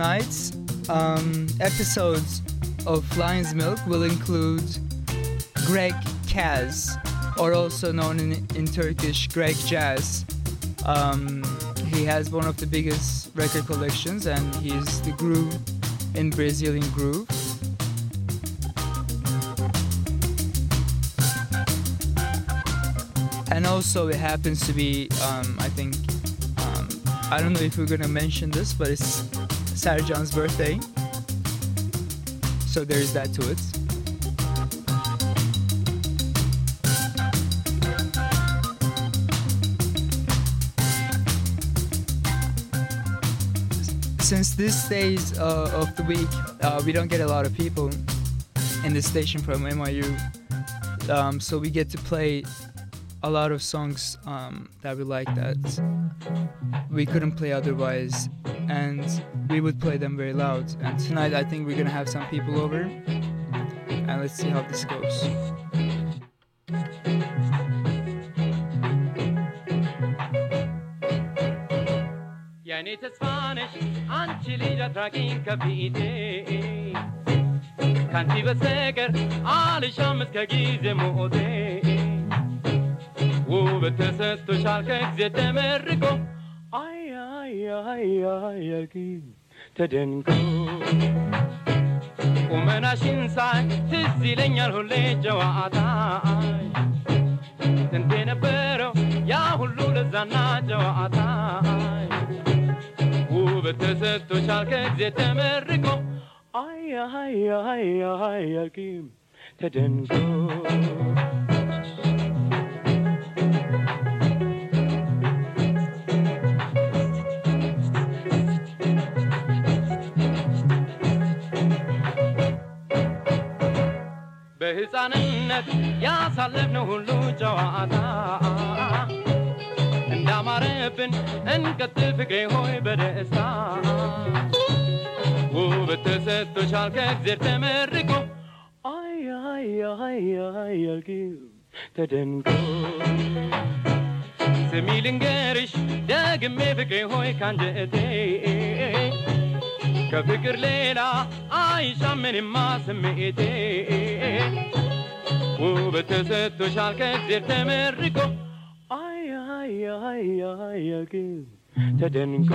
Tonight's um, episodes of Lion's Milk will include Greg Caz, or also known in, in Turkish Greg Jazz. Um, he has one of the biggest record collections and he's the groove in Brazilian groove. And also, it happens to be, um, I think, um, I don't know if we're gonna mention this, but it's Sercan's birthday. So there's that to it. Since this days uh, of the week, uh, we don't get a lot of people in the station from MIU, um, so we get to play a lot of songs um, that we like that we couldn't play otherwise, and we would play them very loud. And tonight, I think we're gonna have some people over, and let's see how this goes. يعني عن تشيلي جاتراكين كانتي بسكر شمس ውበት ተሰጥቶሻል ከጊዜ ተመርቆ። አይ አይ አይ አይ አልኪም ተደንቆ። ቁመናሽን ሳይ ትዝ ይለኛል ሁሌ ጨዋታሽ ጥንት የነበረው ያ ሁሉ ለዛና ጨዋታሽ ውበት ተሰጥቶሻል ከጊዜ ተመርቆ። አይ አይ አይ አይ አልኪም ተደንቆ በሕፃንነት ያሳለፍነው ሁሉ ጨዋታ እንዳማረብን እንቀጥል ፍቅሬ ሆይ በደስታ ውበት ተሰጥቶሻል ከእግዜር ተመርቆ አይ አይ አይ አይ አልኪም ተደንቆ ስሚ ልንገርሽ ደግሜ ፍቅሬ ሆይ ካንጀቴ ከፍቅር ሌላ አይሻም ምንማ ስሜቴ ውበት ተሰጥቶሻል ከእግዜር ተመርቆ አይ አይ አይ አይ አልኪም ተደንቆ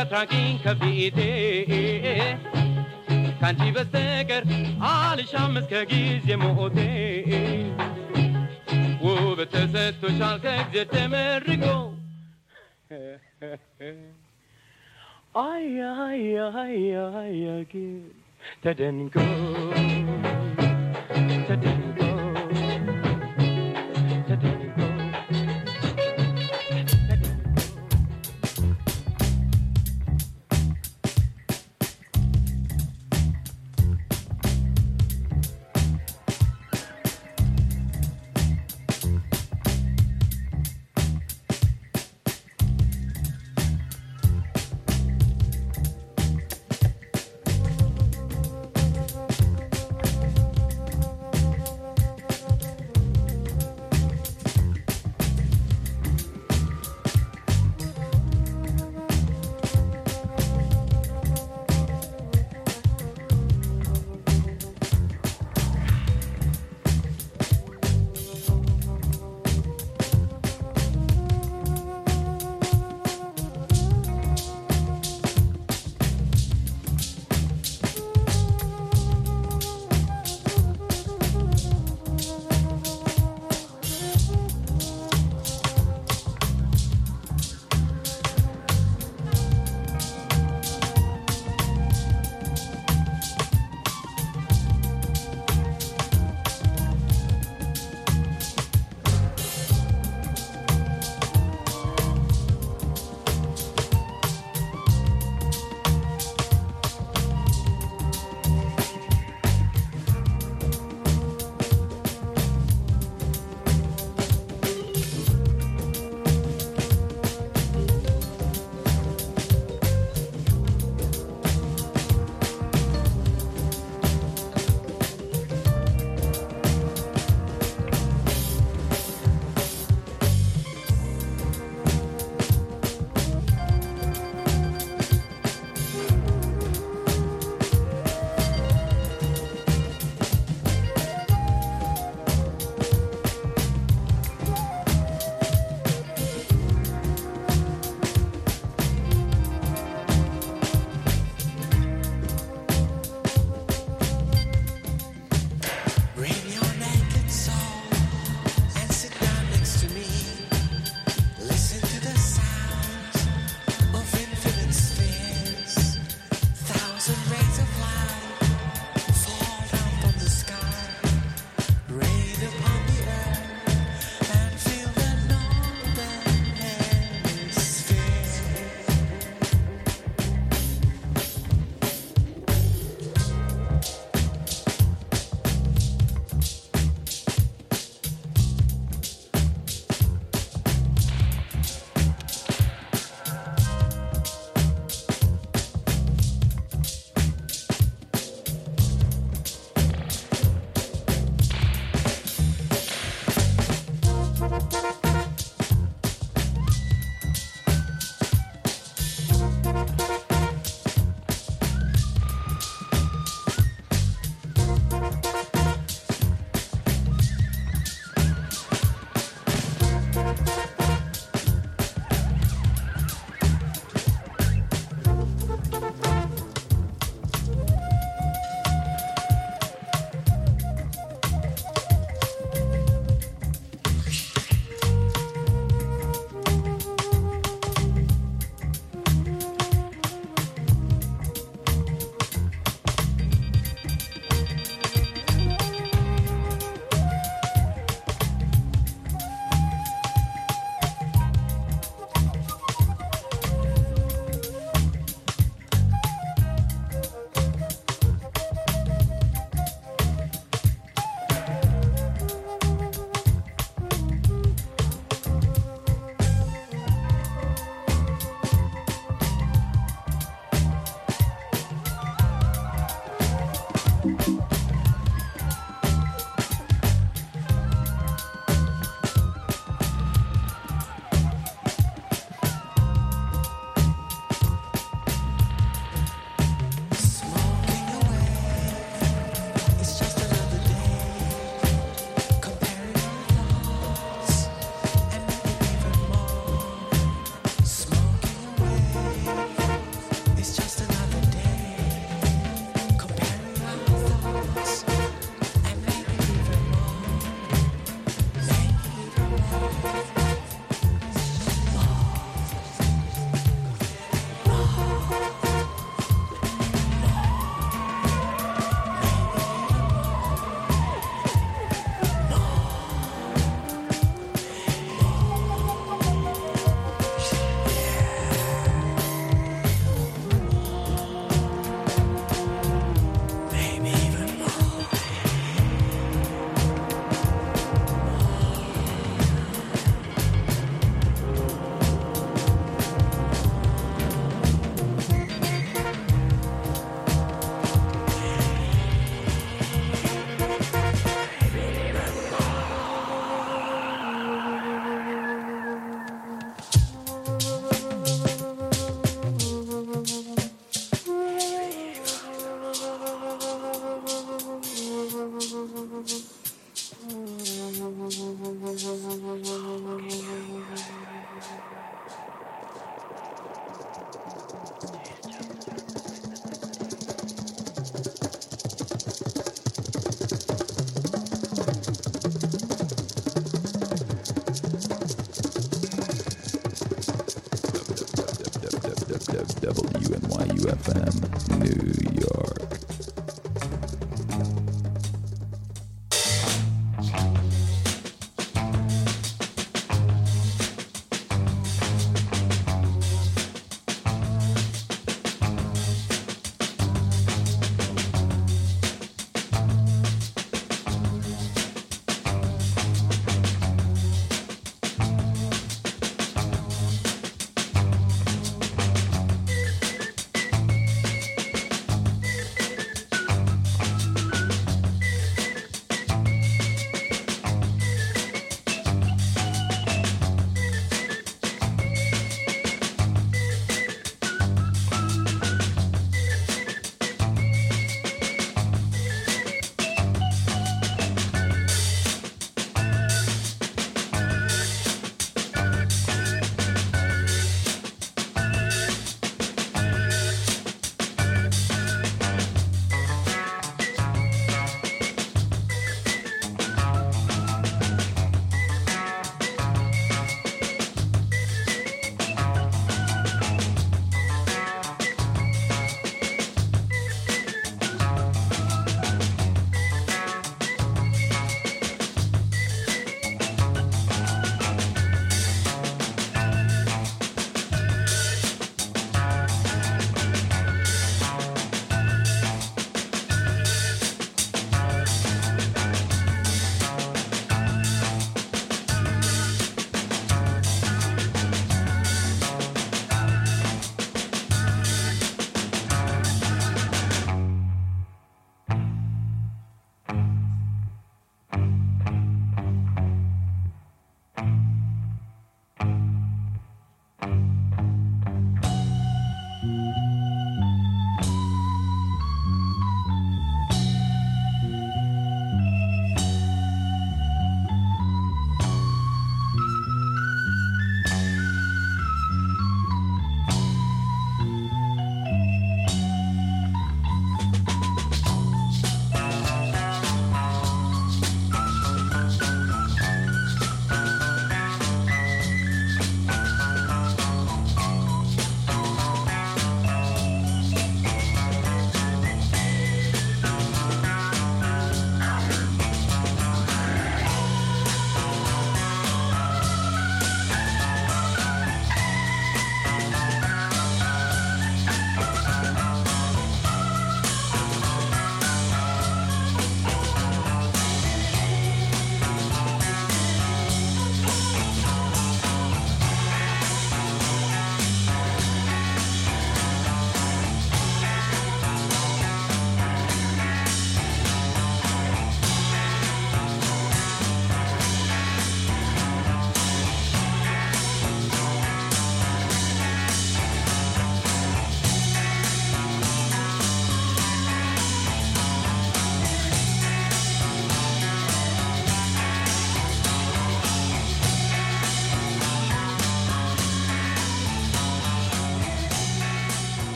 ka trangin ka vide kan jiva seger ali shamas ka giz ye mode wo bete se to chal ka je temer go ay ay ay ay ay ay ay ay ay ay ay ay ay ay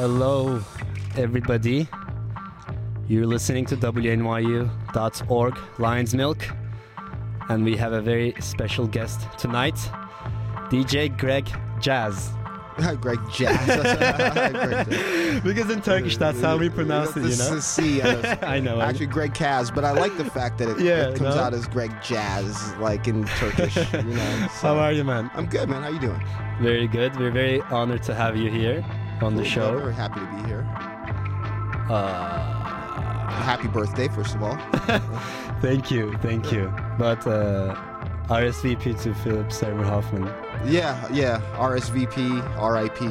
Hello, everybody. You're listening to WNYU.org Lion's Milk, and we have a very special guest tonight, DJ Greg Jazz. Greg Jazz. Greg Jazz. Because in Turkish, that's how we pronounce it, you know? is C. it's I know. Actually, Greg Caz, but I like the fact that it, Yeah, it comes no? out as Greg Jazz, like in Turkish. You know. so- How are you, man? I'm good, man. How you doing? Very good. We're very honored to have you here on the Cool, show. Very happy to be here. Uh, Happy birthday, first of all. thank you, thank you. But uh, RSVP to Philip Seymour Hoffman. Yeah, yeah. RSVP, RIP.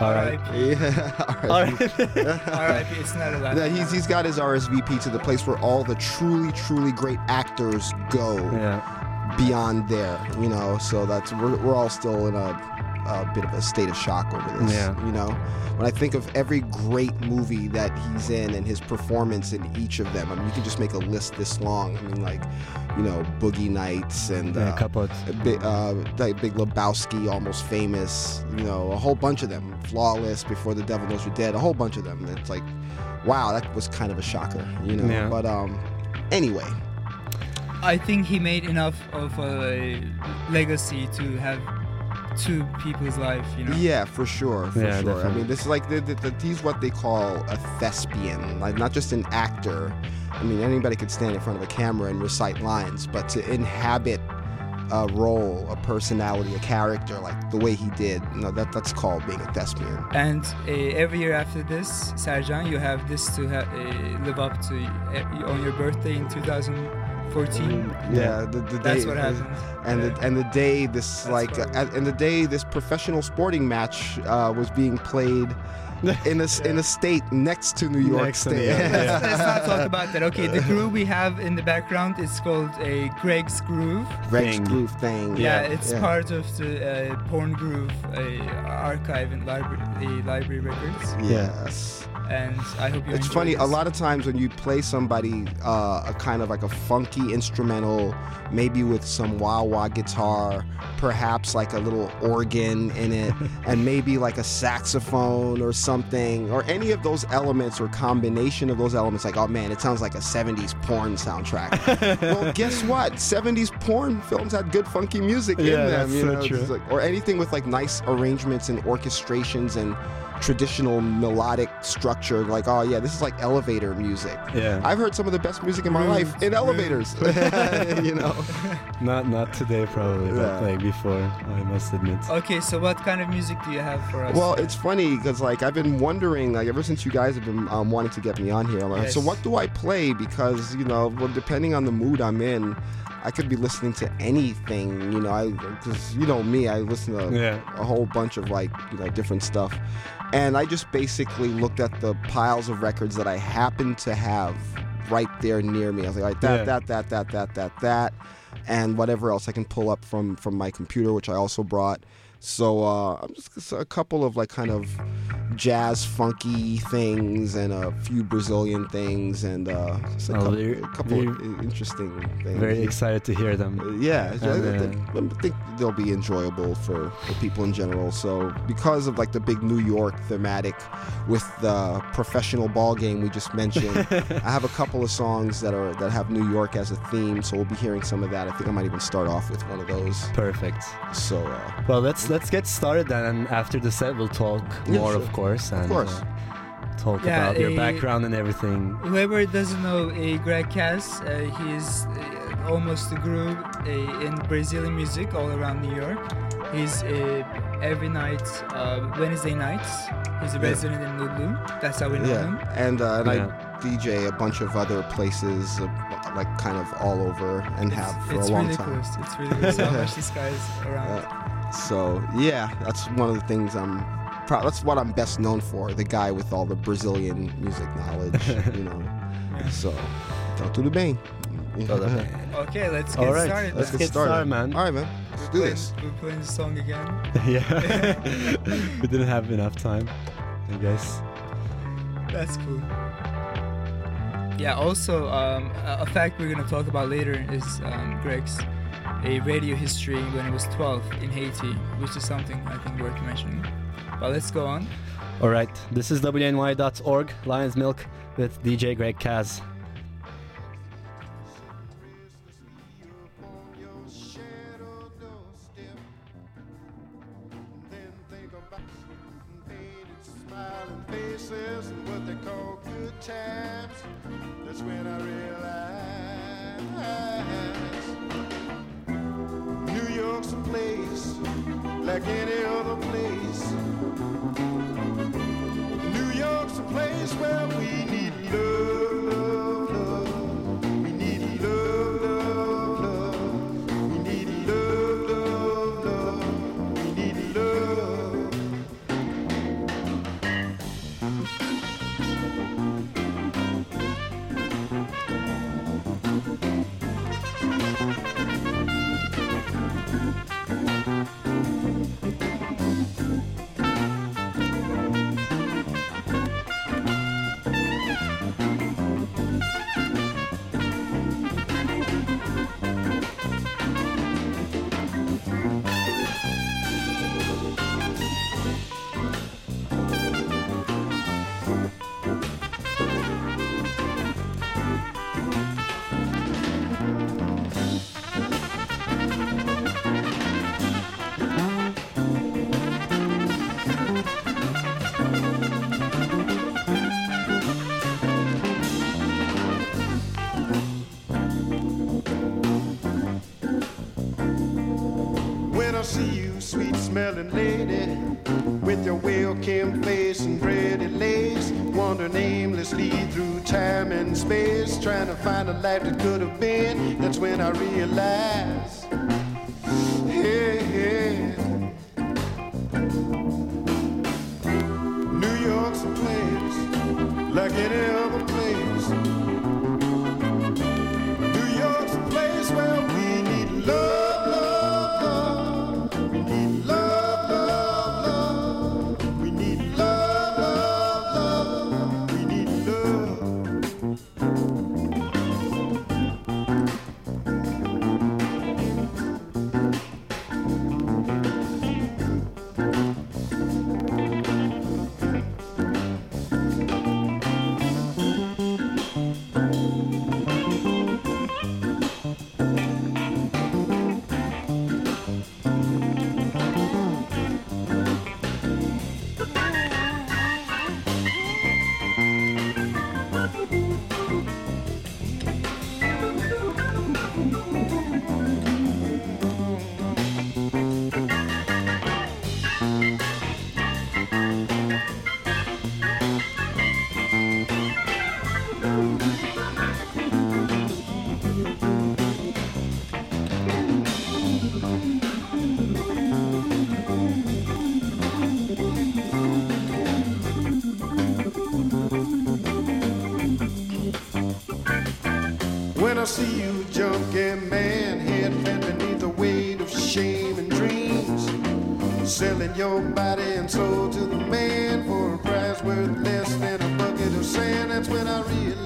All right. Yeah, All RSVP. right. Alright, it's not allowed. Yeah, he's, he's got his RSVP to the place where all the truly, truly great actors go yeah. beyond there, you know. So that's we're, we're all still in a, a bit of a state of shock over this, Yeah. you know. When I think of every great movie that he's in and his performance in each of them, I mean, you can just make a list this long. I mean, like, you know, Boogie Nights and Yeah, uh, Capote. Big, uh, like Big Lebowski, Almost Famous, you know, a whole bunch of them. Flawless, Before the Devil Knows You're Dead, a whole bunch of them. It's like, wow, that was kind of a shocker, you know. Yeah. But um, anyway, I think he made enough of a legacy to have to people's life. You know. Yeah, for sure, for Yeah, sure. I mean, this is like the, the, the, he's what they call a thespian, like not just an actor. I mean, anybody could stand in front of a camera and recite lines, but to inhabit a role, a personality, a character, like the way he did, you know, that that's called being a thespian. And uh, every year after this, Sercan, you have this to ha- uh, live up to uh, on your birthday in 2014. Yeah, the, the That's day, what happened. And Yeah. the, and the day this That's like uh, and the day this professional sporting match uh, was being played in a s in a state next to New York Next State. York, yeah. let's, let's not talk about that. Okay, the groove we have in the background is called a Greg's Groove. Rex Thing. Groove thing. Yeah, Yeah, it's yeah. part of the uh, Porn Groove uh, archive in library, uh, library records. Yes. And I hope you. It's enjoy funny. A lot of times when you play somebody uh, a kind of like a funky instrumental, maybe with some wah wah guitar, perhaps like a little organ in it, and maybe like a saxophone or something, or any of those elements or combination of those elements. Like, oh man, it sounds like a '70s porn soundtrack. well, guess what? '70s porn films had good funky music in them. that's you so know, like- or anything with like nice arrangements and orchestrations and traditional melodic structure like oh yeah this is like elevator music Yeah. i've heard some of the best music in my life in elevators you know Not not today probably, but Yeah. like before, I must admit. Okay, so what kind of music do you have for us? well it's funny because like i've been wondering like ever since you guys have been um, wanting to get me on here I'm like, so what do i play because you know well depending on the mood i'm in i could be listening to anything you know i because you know me i listen to Yeah. a whole bunch of like you know different stuff and i just basically looked at the piles of records that i happen to have right there near me i was like, all right, that Yeah. that that that that that that and whatever else i can pull up from from my computer which i also brought so uh just a couple of like kind of jazz funky things and a few brazilian things and uh just a Oh, couple, a couple of interesting things Very excited to hear them. yeah, I- And, I, I think they'll be enjoyable for, for people in general. So because of like the big New York thematic with the professional ball game we just mentioned, I have a couple of songs that are that have New York as a theme. So we'll be hearing some of that. I think I might even start off with one of those. Perfect. So uh, Well, let's let's get started then, and after the set we'll talk Yeah, more, of course, and course. uh, talk Yeah, about your background and everything. Whoever doesn't know uh, Greg Caz, uh, he is uh, almost a guru uh, in Brazilian music all around New York. He's uh, every night, uh, Wednesday nights. He's a Yeah. resident in Lulu. That's how we know him. yeah, and uh, and Yeah. I DJ a bunch of other places, uh, like kind of all over, and have for a long ridiculous. time. It's ridiculous how much this guy is around. So yeah, that's one of the things I'm. Pro- that's what I'm best known for. The guy with all the Brazilian music knowledge, you know. So, então tudo bem. Tudo bem. Okay, let's get All right, started. let's then. get started, man. All right, man. Let's do this. We're playing the song again. yeah, we didn't have enough time, I guess. That's cool. Yeah. Also, um, a a fact we're gonna talk about later is um, Greg's a radio history when he was 12 in Haiti, which is something I think worth mentioning. But let's go on. All right, this is WNYU.org, Lion's Milk with DJ Greg Caz. I realize. selling your body and soul to the man for a price worth less than a bucket of sand. That's when I realized.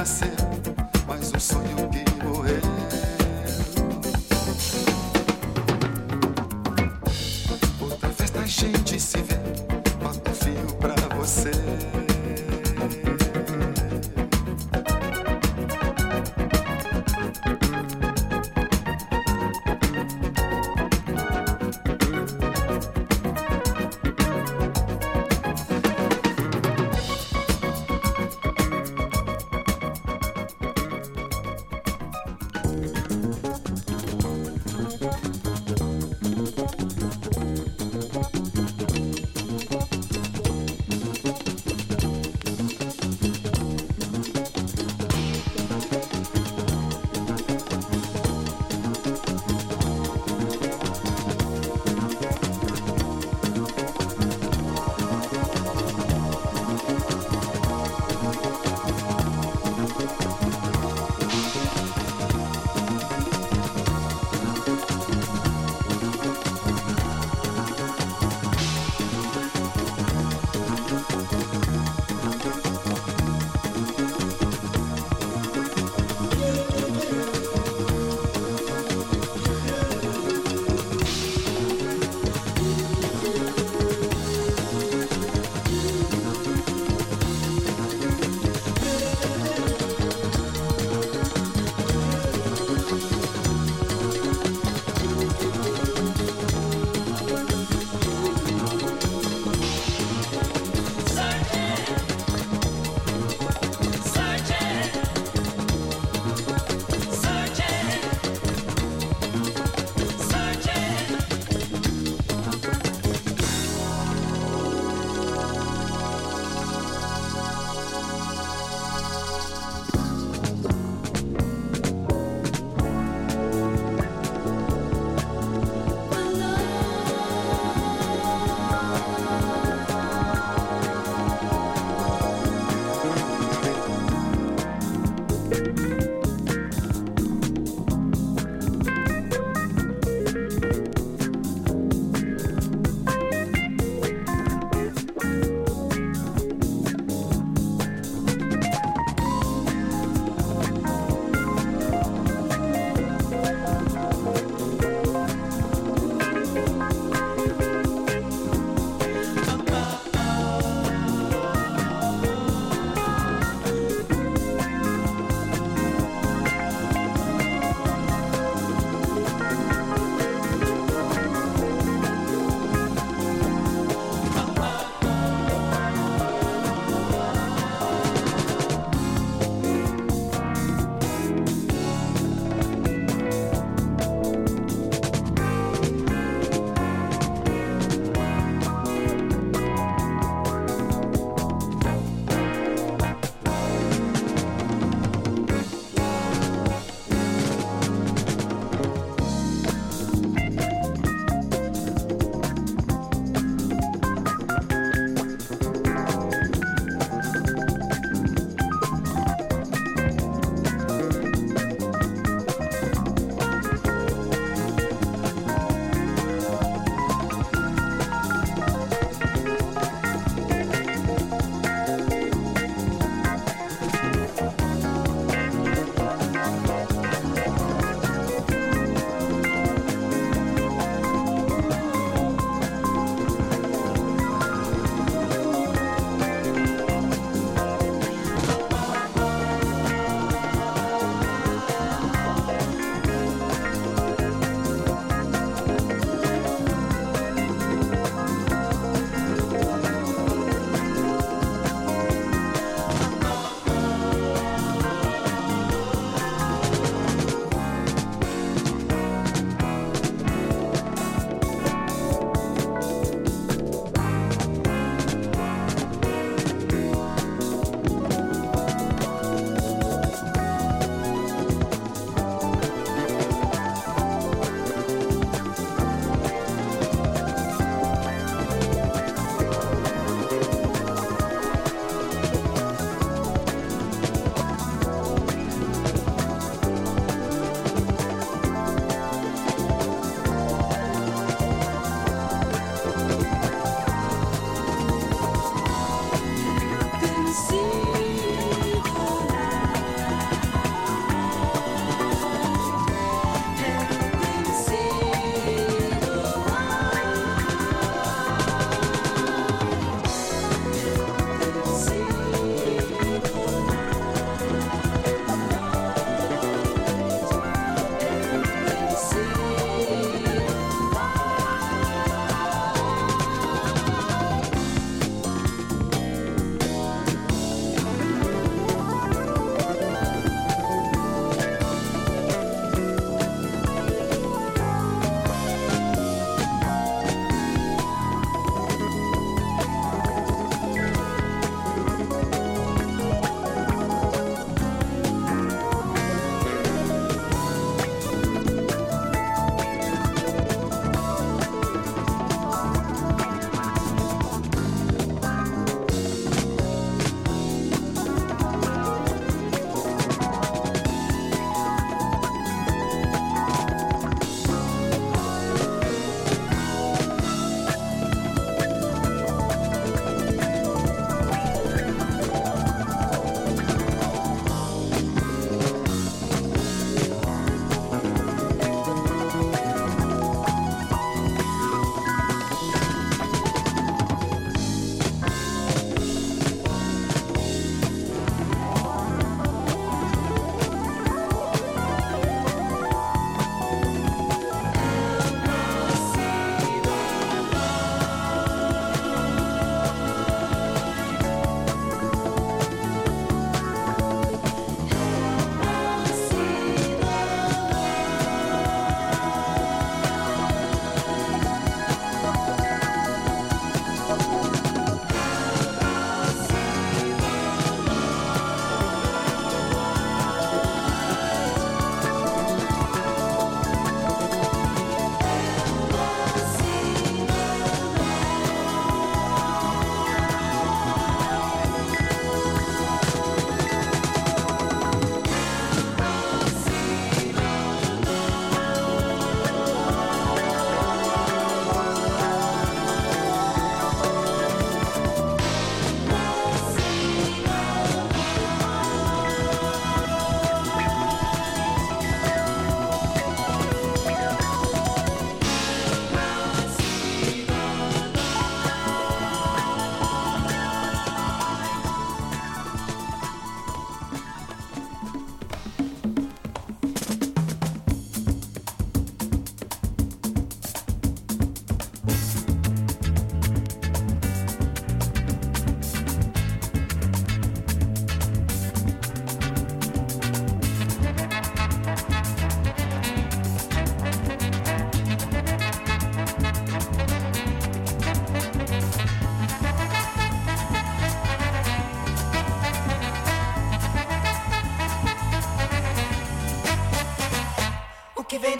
nacer.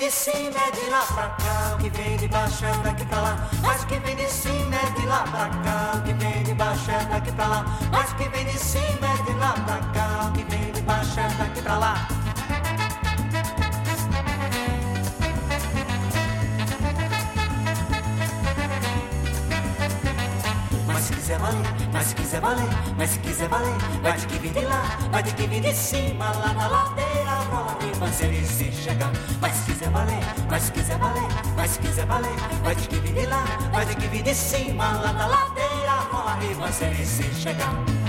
De cima é de lá pra cá, o que vem de baixo é daqui pra lá. Mas o que vem de cima é de lá pra cá, o que vem de baixo é daqui pra lá. Mas o que vem de cima é de lá pra cá, o que vem de baixo é daqui pra lá. Mas se quiser valer, mas se quiser valer, mas se quiser valer, vai ter que vir de lá, vai ter que vir de cima, lá na ladeira, rola riba, se ele se chegar. Mas se quiser valer, mas se quiser valer, mas se quiser valer, vai ter que vir de lá, vai ter que vir de cima, lá na ladeira, rola riba, se ele se chegar.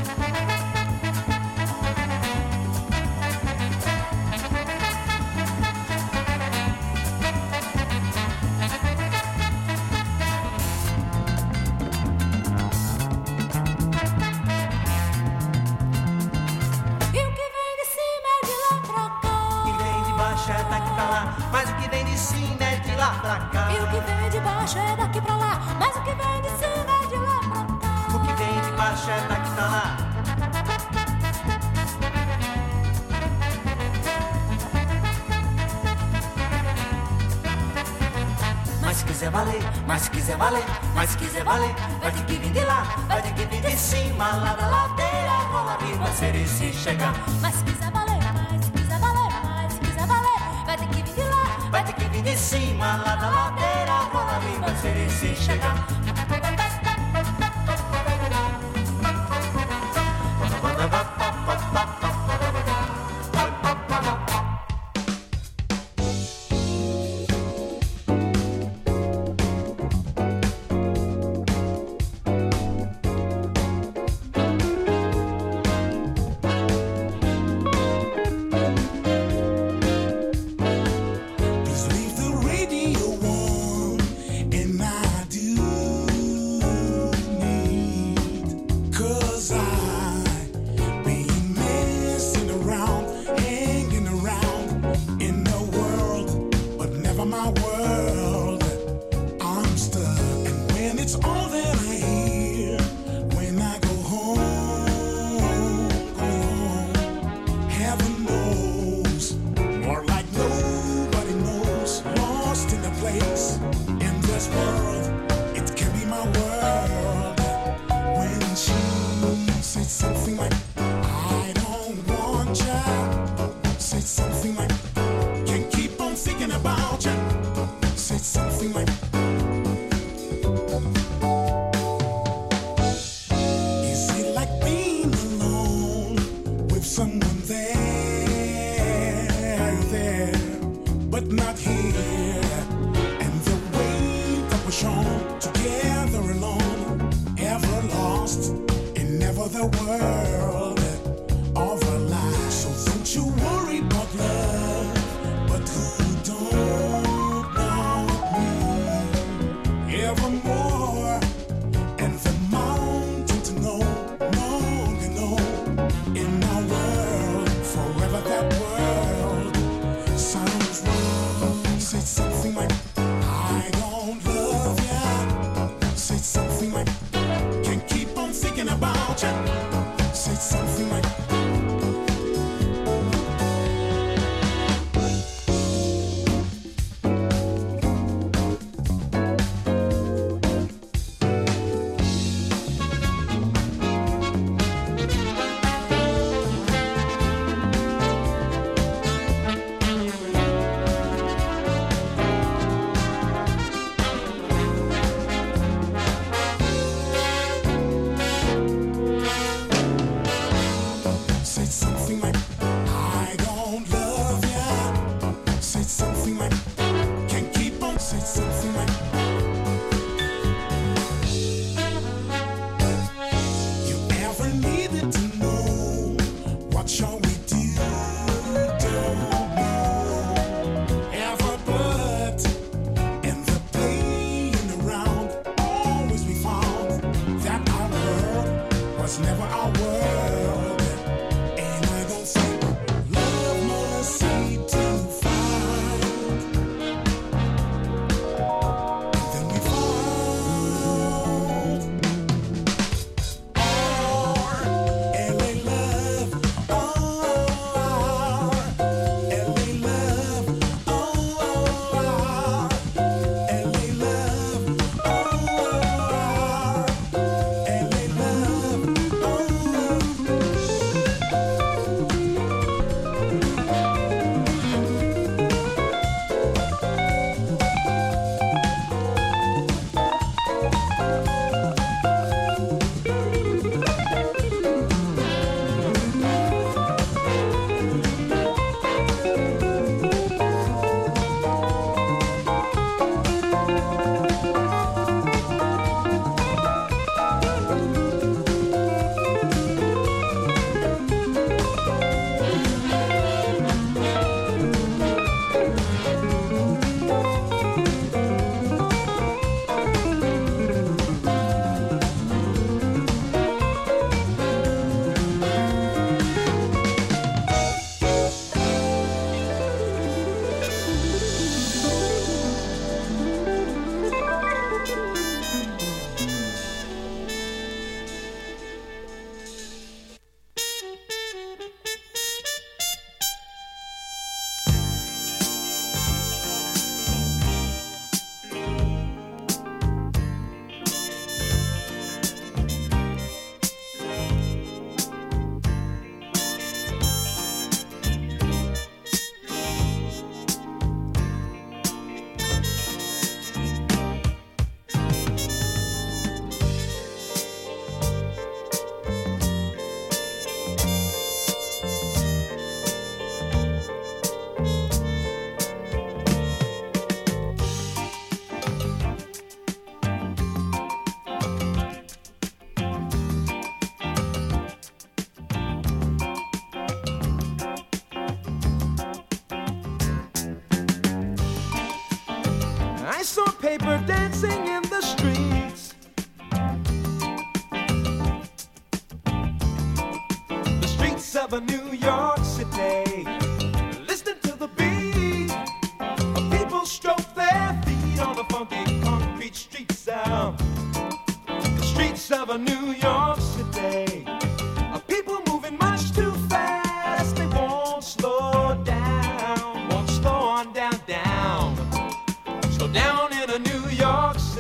De cima,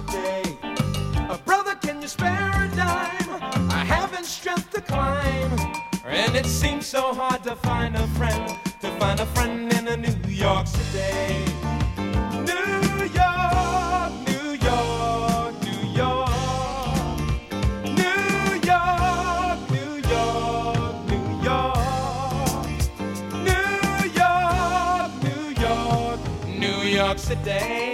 today. A brother, can you spare a dime? I haven't strength to climb. And it seems so hard to find a friend, to find a friend in a New York City. New York, New York, New York. New York, New York, New York. New York, New York, New today.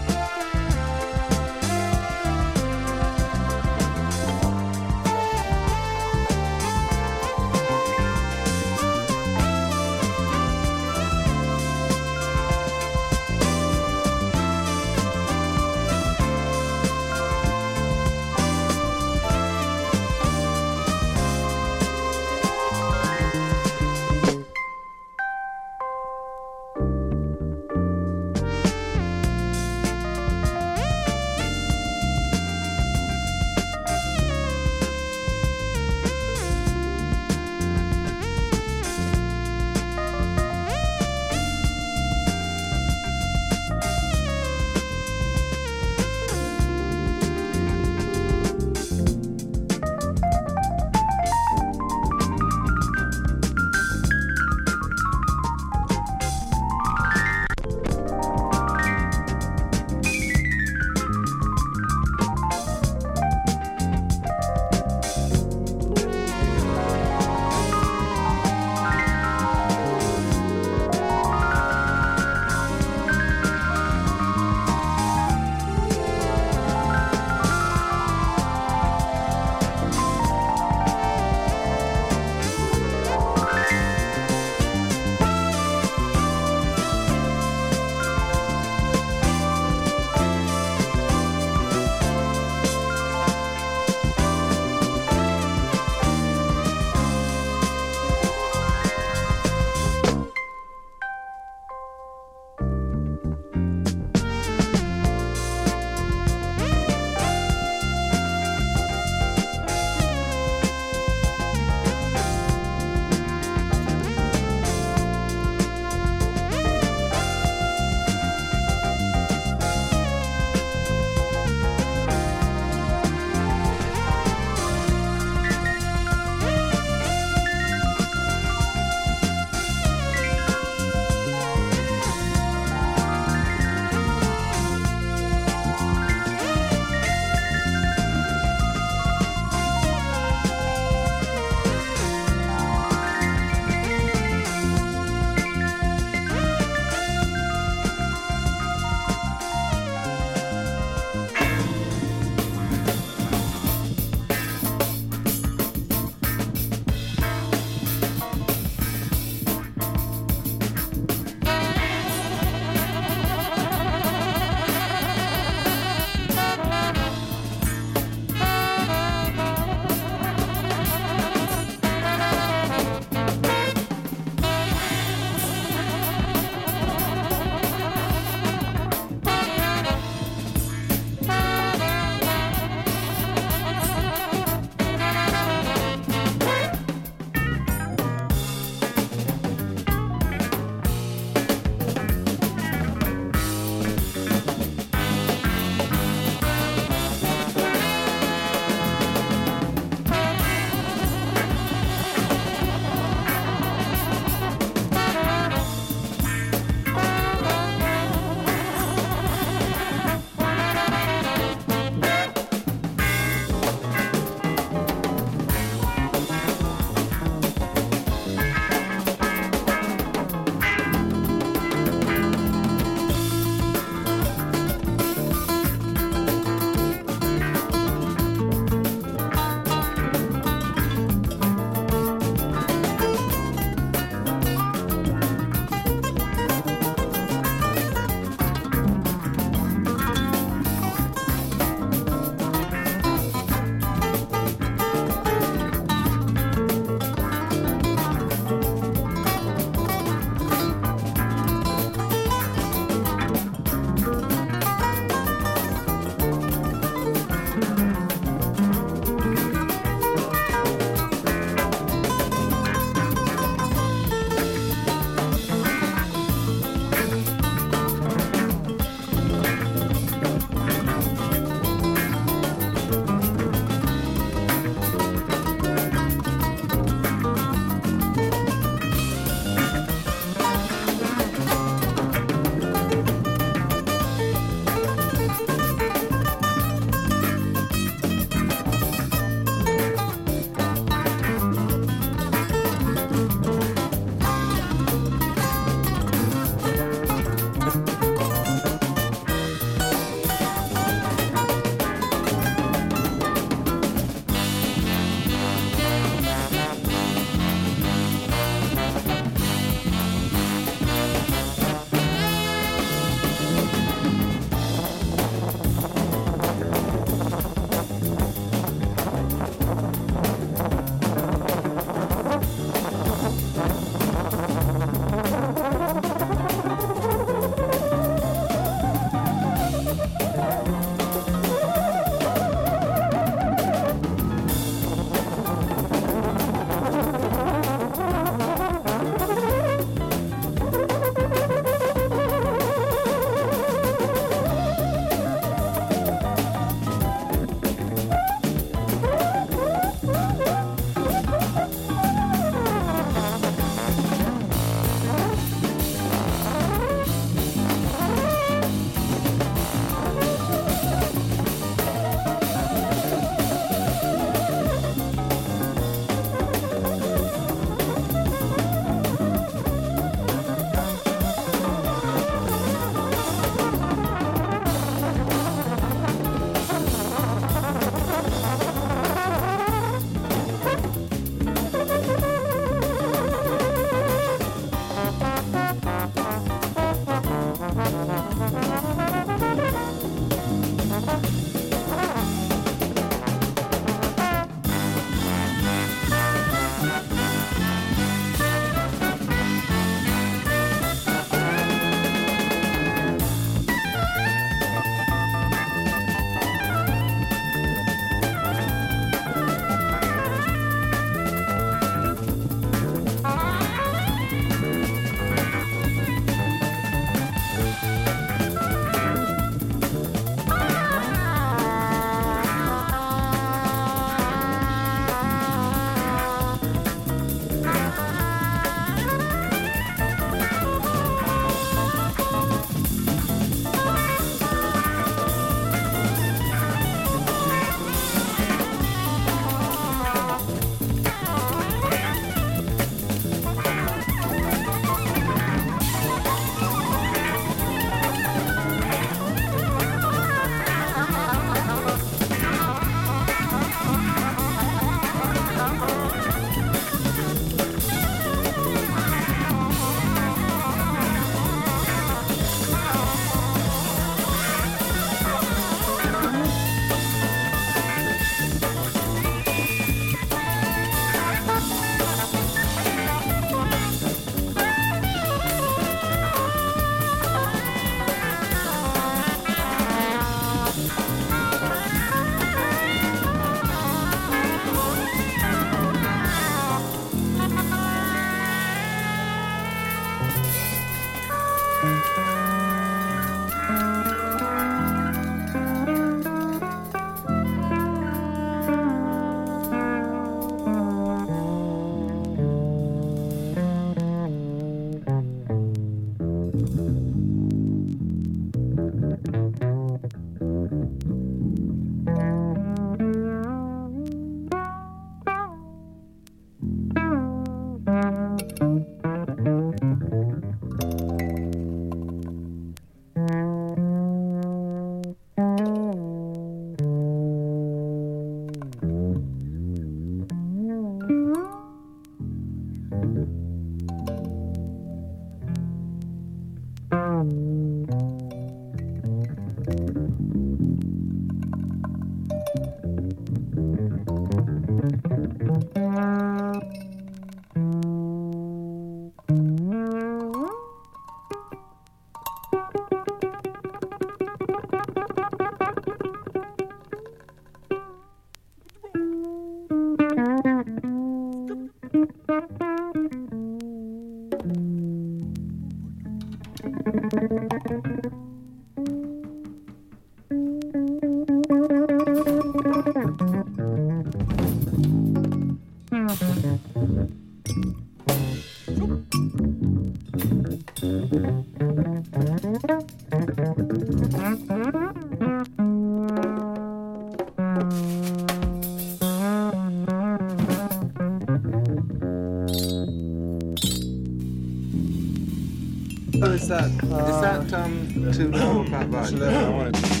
Low about right?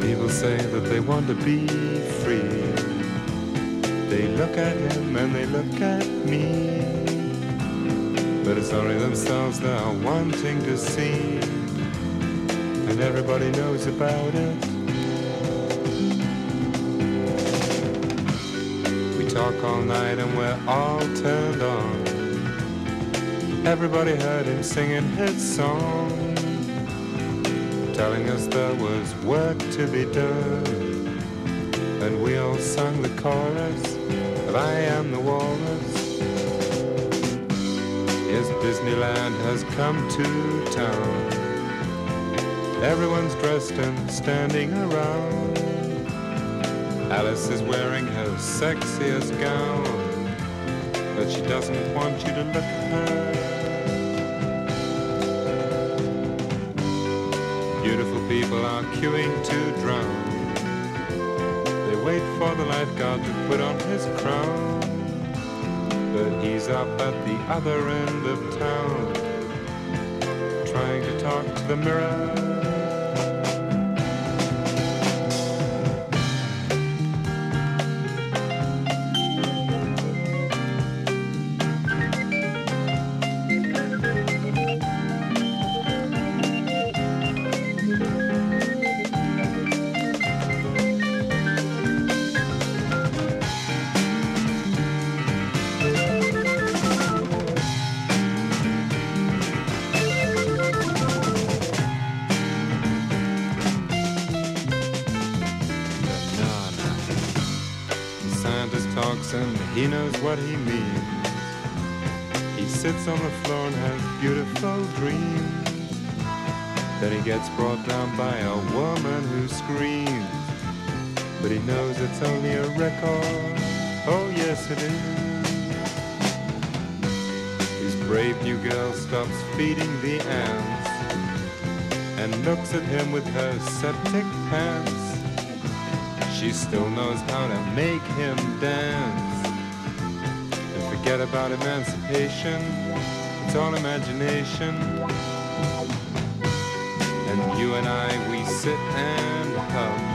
People say that they want to be free. They look at him and they look at me. But it's only themselves they're wanting to see. And everybody knows about it. We talk all night and we're all turned on. Everybody heard him singing his song telling us there was work to be done. And we all sang the chorus of I Am the Walrus. Yes, Disneyland has come to town. Everyone's dressed and standing around. Alice is wearing her sexiest gown, but she doesn't want you to look at her. Beautiful people are queuing to drown. They wait for the lifeguard to put on his crown. But he's up at the other end of town, trying to talk to the mirror. But he knows it's only a record. Oh, yes, it is. His brave new girl stops feeding the ants and looks at him with her septic pants. She still knows how to make him dance. And forget about emancipation, it's all imagination. And you and I, we sit and hum.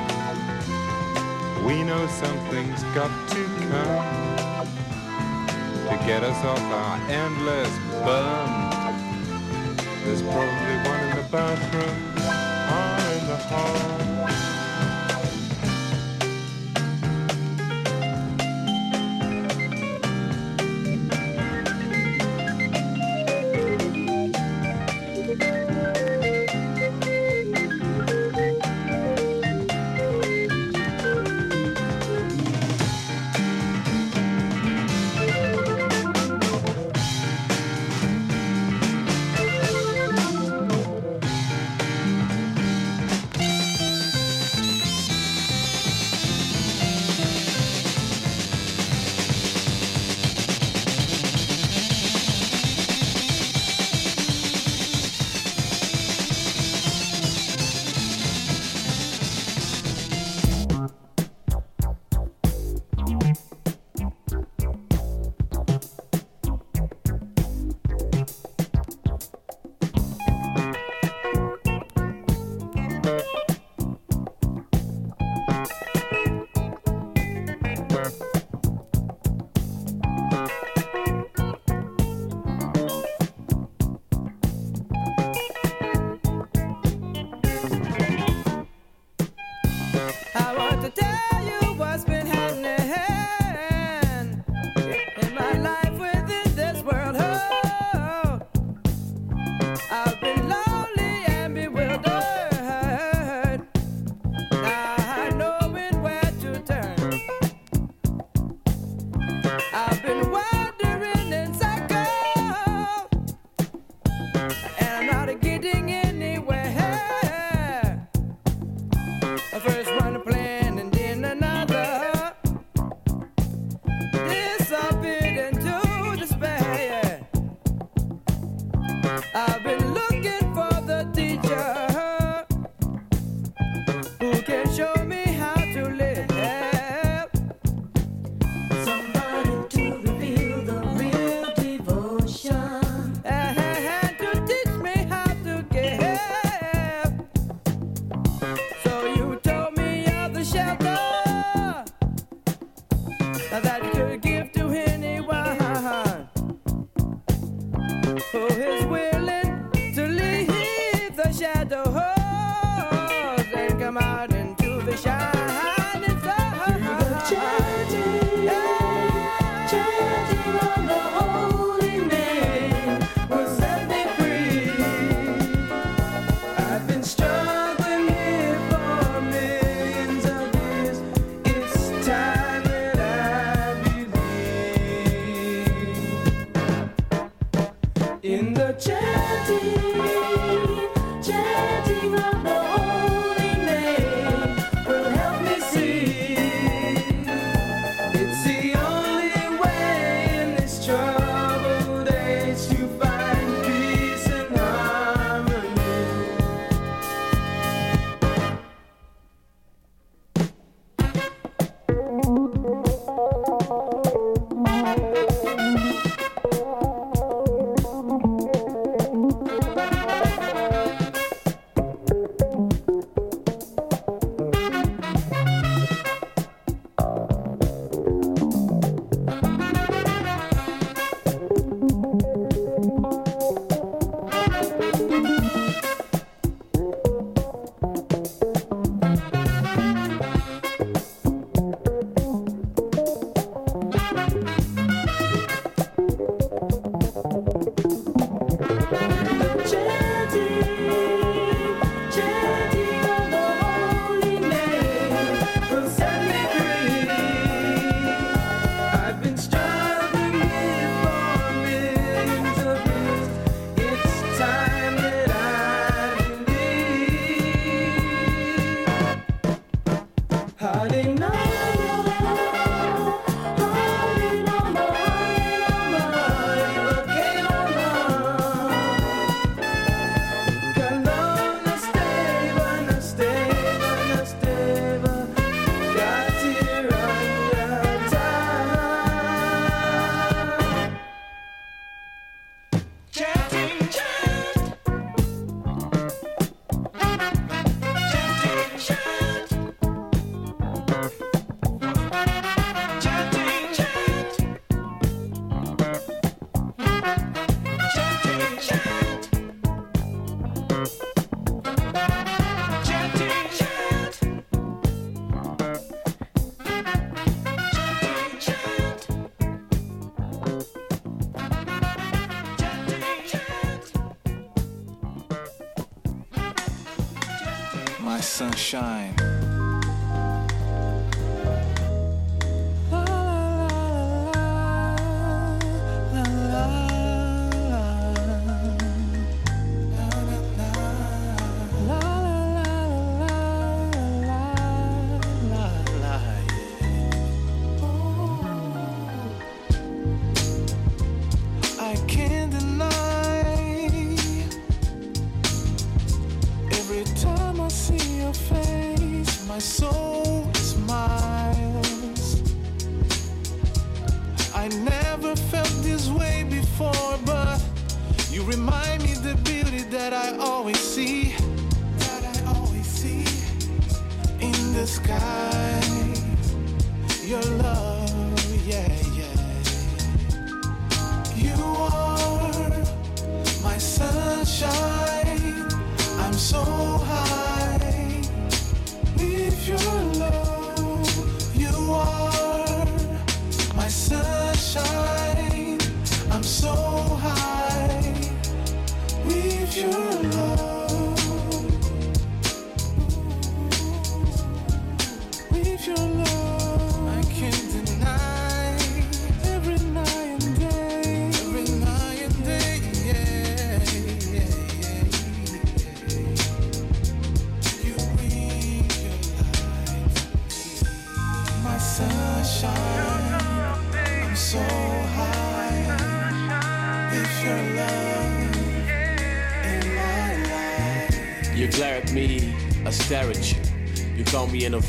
We know something's got to come to get us off our endless bum. There's probably one in the bathroom or in the hall.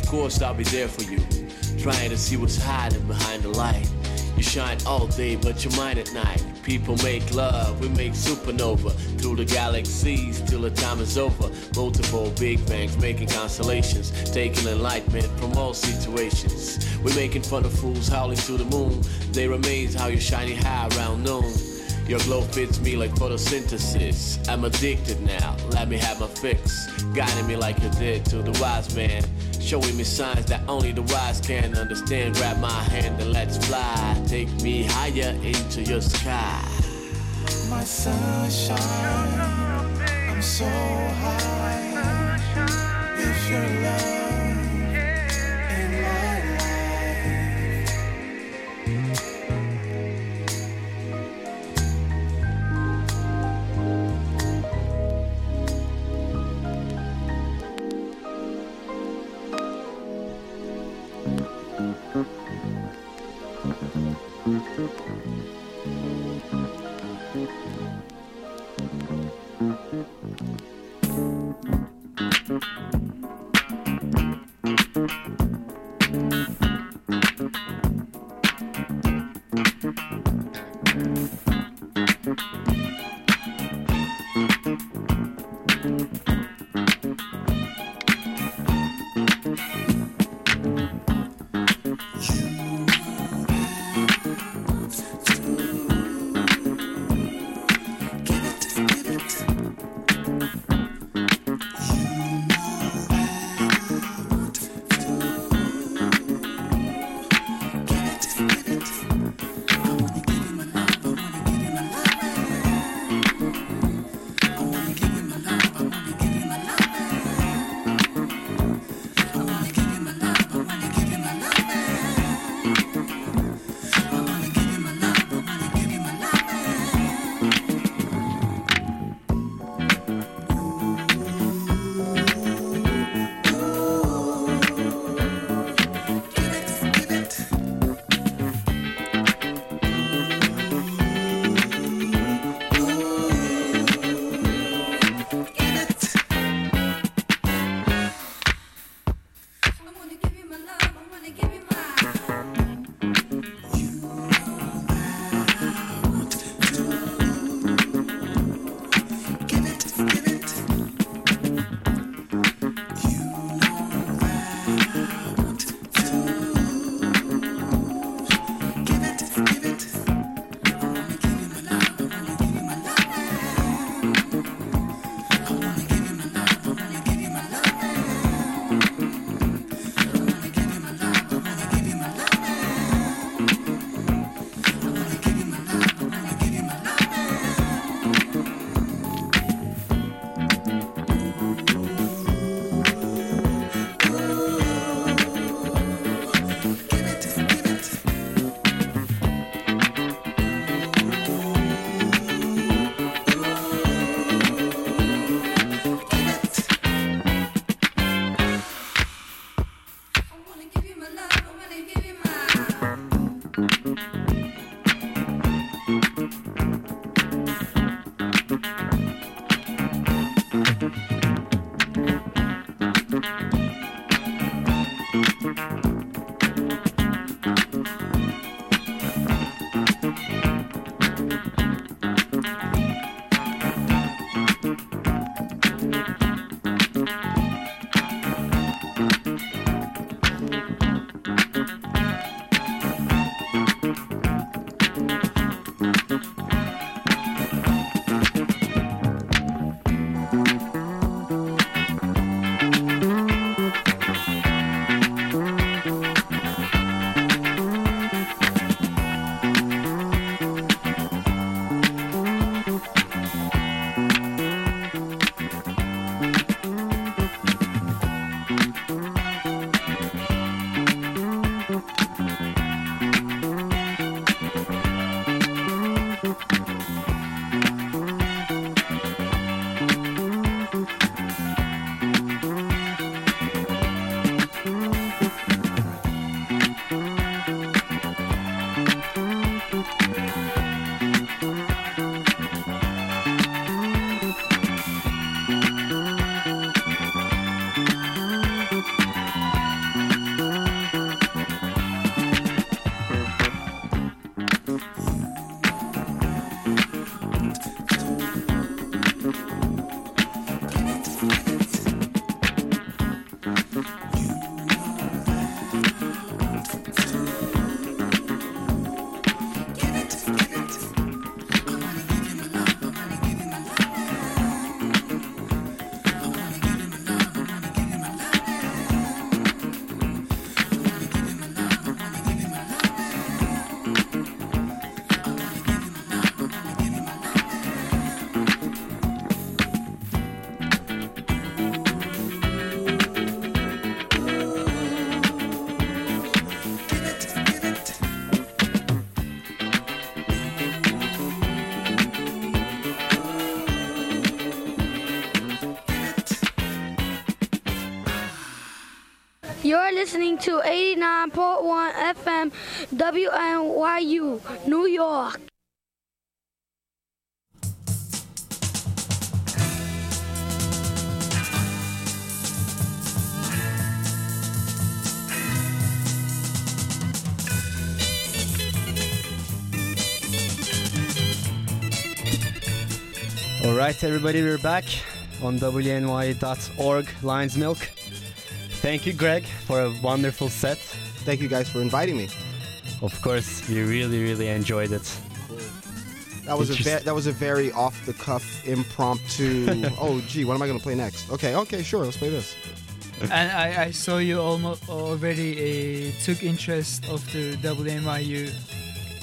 Course I'll be there for you. Trying to see what's hiding behind the light. You shine all day, but you mine at night. People make love, we make supernova through the galaxies till the time is over. Multiple big bangs making constellations, taking enlightenment from all situations. We're making fun of fools howling to the moon. They amaze how you're shining high around noon. Your glow fits me like photosynthesis. I'm addicted now, let me have my fix. Guiding me like you did to the wise man. Showing me signs that only the wise can understand. Grab my hand and let's fly. Take me higher into your sky. My sunshine, I'm so high. If your to 89.1 FM WNYU, New York. All right, everybody, we're back on WNYU.org Lions Milk. Thank you, Greg, for a wonderful set. Thank you guys for inviting me. Of course, we really, really enjoyed it. That was a ve- that was a very off the cuff impromptu. oh, gee, what am I gonna play next? Okay, okay, sure, let's play this. and I, I saw you almost already uh, took interest of the WNYU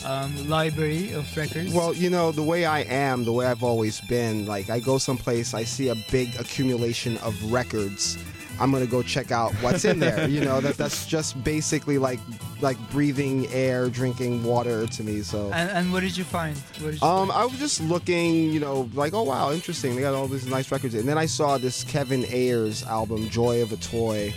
um, library of records. Well, you know, the way I am, the way I've always been, like I go someplace, I see a big accumulation of records. I'm gonna go check out what's in there. you know, that that's just basically like like breathing air, drinking water to me. So and, and what did you find? What did you Um, I was just looking, you know, like, oh wow, interesting. They got all these nice records. And then I saw this Kevin Ayers album, Joy of a Toy.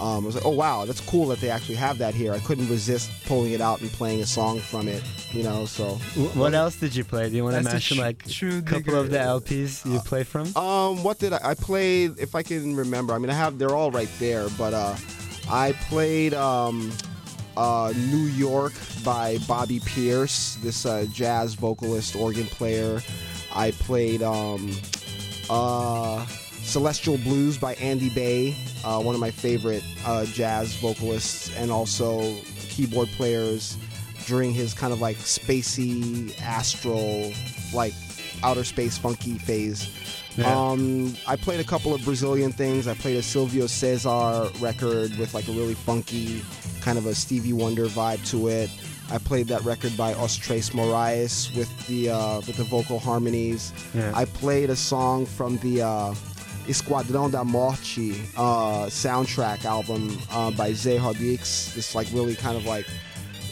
Um, I was like, oh wow, that's cool that they actually have that here. I couldn't resist pulling it out and playing a song from it, you know. So, What else did you play? Do you want to mention like a couple digger. of the LPs you play from? Um, what did I? I played, if I can remember. I mean, I have they're all right there, but uh, I played um, uh, New York by Bobby Pierce, this uh, jazz vocalist, organ player. I played um, uh, Celestial Blues by Andy Bey, uh, one of my favorite uh, jazz vocalists, and also keyboard players during his kind of like spacey, astral, like outer space funky phase. Yeah. Um, I played a couple of Brazilian things. I played a Silvio Cesar record with like a really funky, kind of a Stevie Wonder vibe to it. I played that record by Os Tres Moraes with the uh, with the vocal harmonies. Yeah. I played a song from the uh, Esquadrão da Morte uh, soundtrack album uh, by Zé Rodrigues. This like really kind of like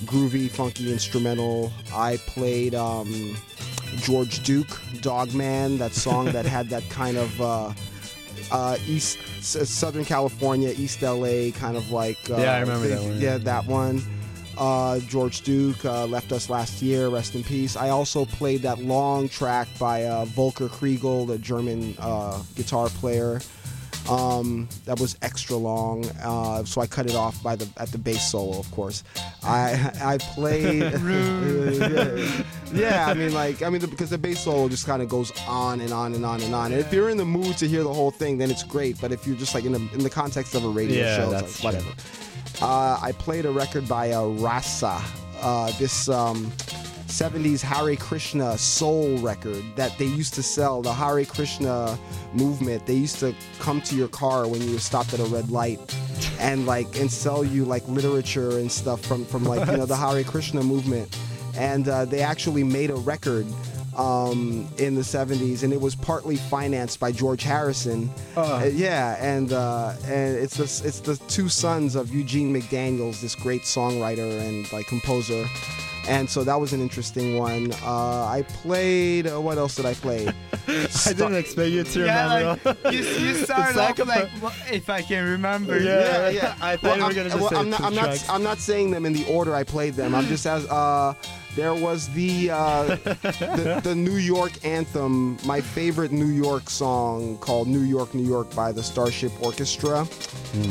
groovy, funky instrumental. I played um, George Duke, Dogman, that song that had that kind of uh, uh, East S- Southern California, East LA kind of like. Uh, Yeah, I remember that one. Yeah, that one. Uh, George Duke uh, left us last year. Rest in peace. I also played that long track by uh, Volker Kriegel, the German uh, guitar player. Um, that was extra long, uh, so I cut it off by the at the bass solo, of course. I I played. yeah, yeah, I mean, like, I mean, the, because the bass solo just kind of goes on and on and on and on. And if you're in the mood to hear the whole thing, then it's great. But if you're just like in the in the context of a radio Yeah, show, that's it's like whatever. Uh, I played a record by uh, Rasa, uh, this um, 70s Hare Krishna soul record that they used to sell. The Hare Krishna movement, they used to come to your car when you were stopped at a red light and like and sell you like literature and stuff from from like you know the Hare Krishna movement. And uh, they actually made a record um, in the 70s, and it was partly financed by George Harrison. Uh, yeah, and uh, and it's the it's the two sons of Eugene McDaniels, this great songwriter and like composer. And so that was an interesting one. Uh, I played. Uh, what else did I play? I didn't expect you to yeah, remember. like, you, you started off a- like, "Well, if I can remember. Yeah. yeah, yeah. I thought you were I'm, gonna just well, say I'm not. I'm not. I'm not saying them in the order I played them. I'm just as. There was the, uh, the the New York anthem, my favorite New York song called "New York, New York" by the Starship Orchestra,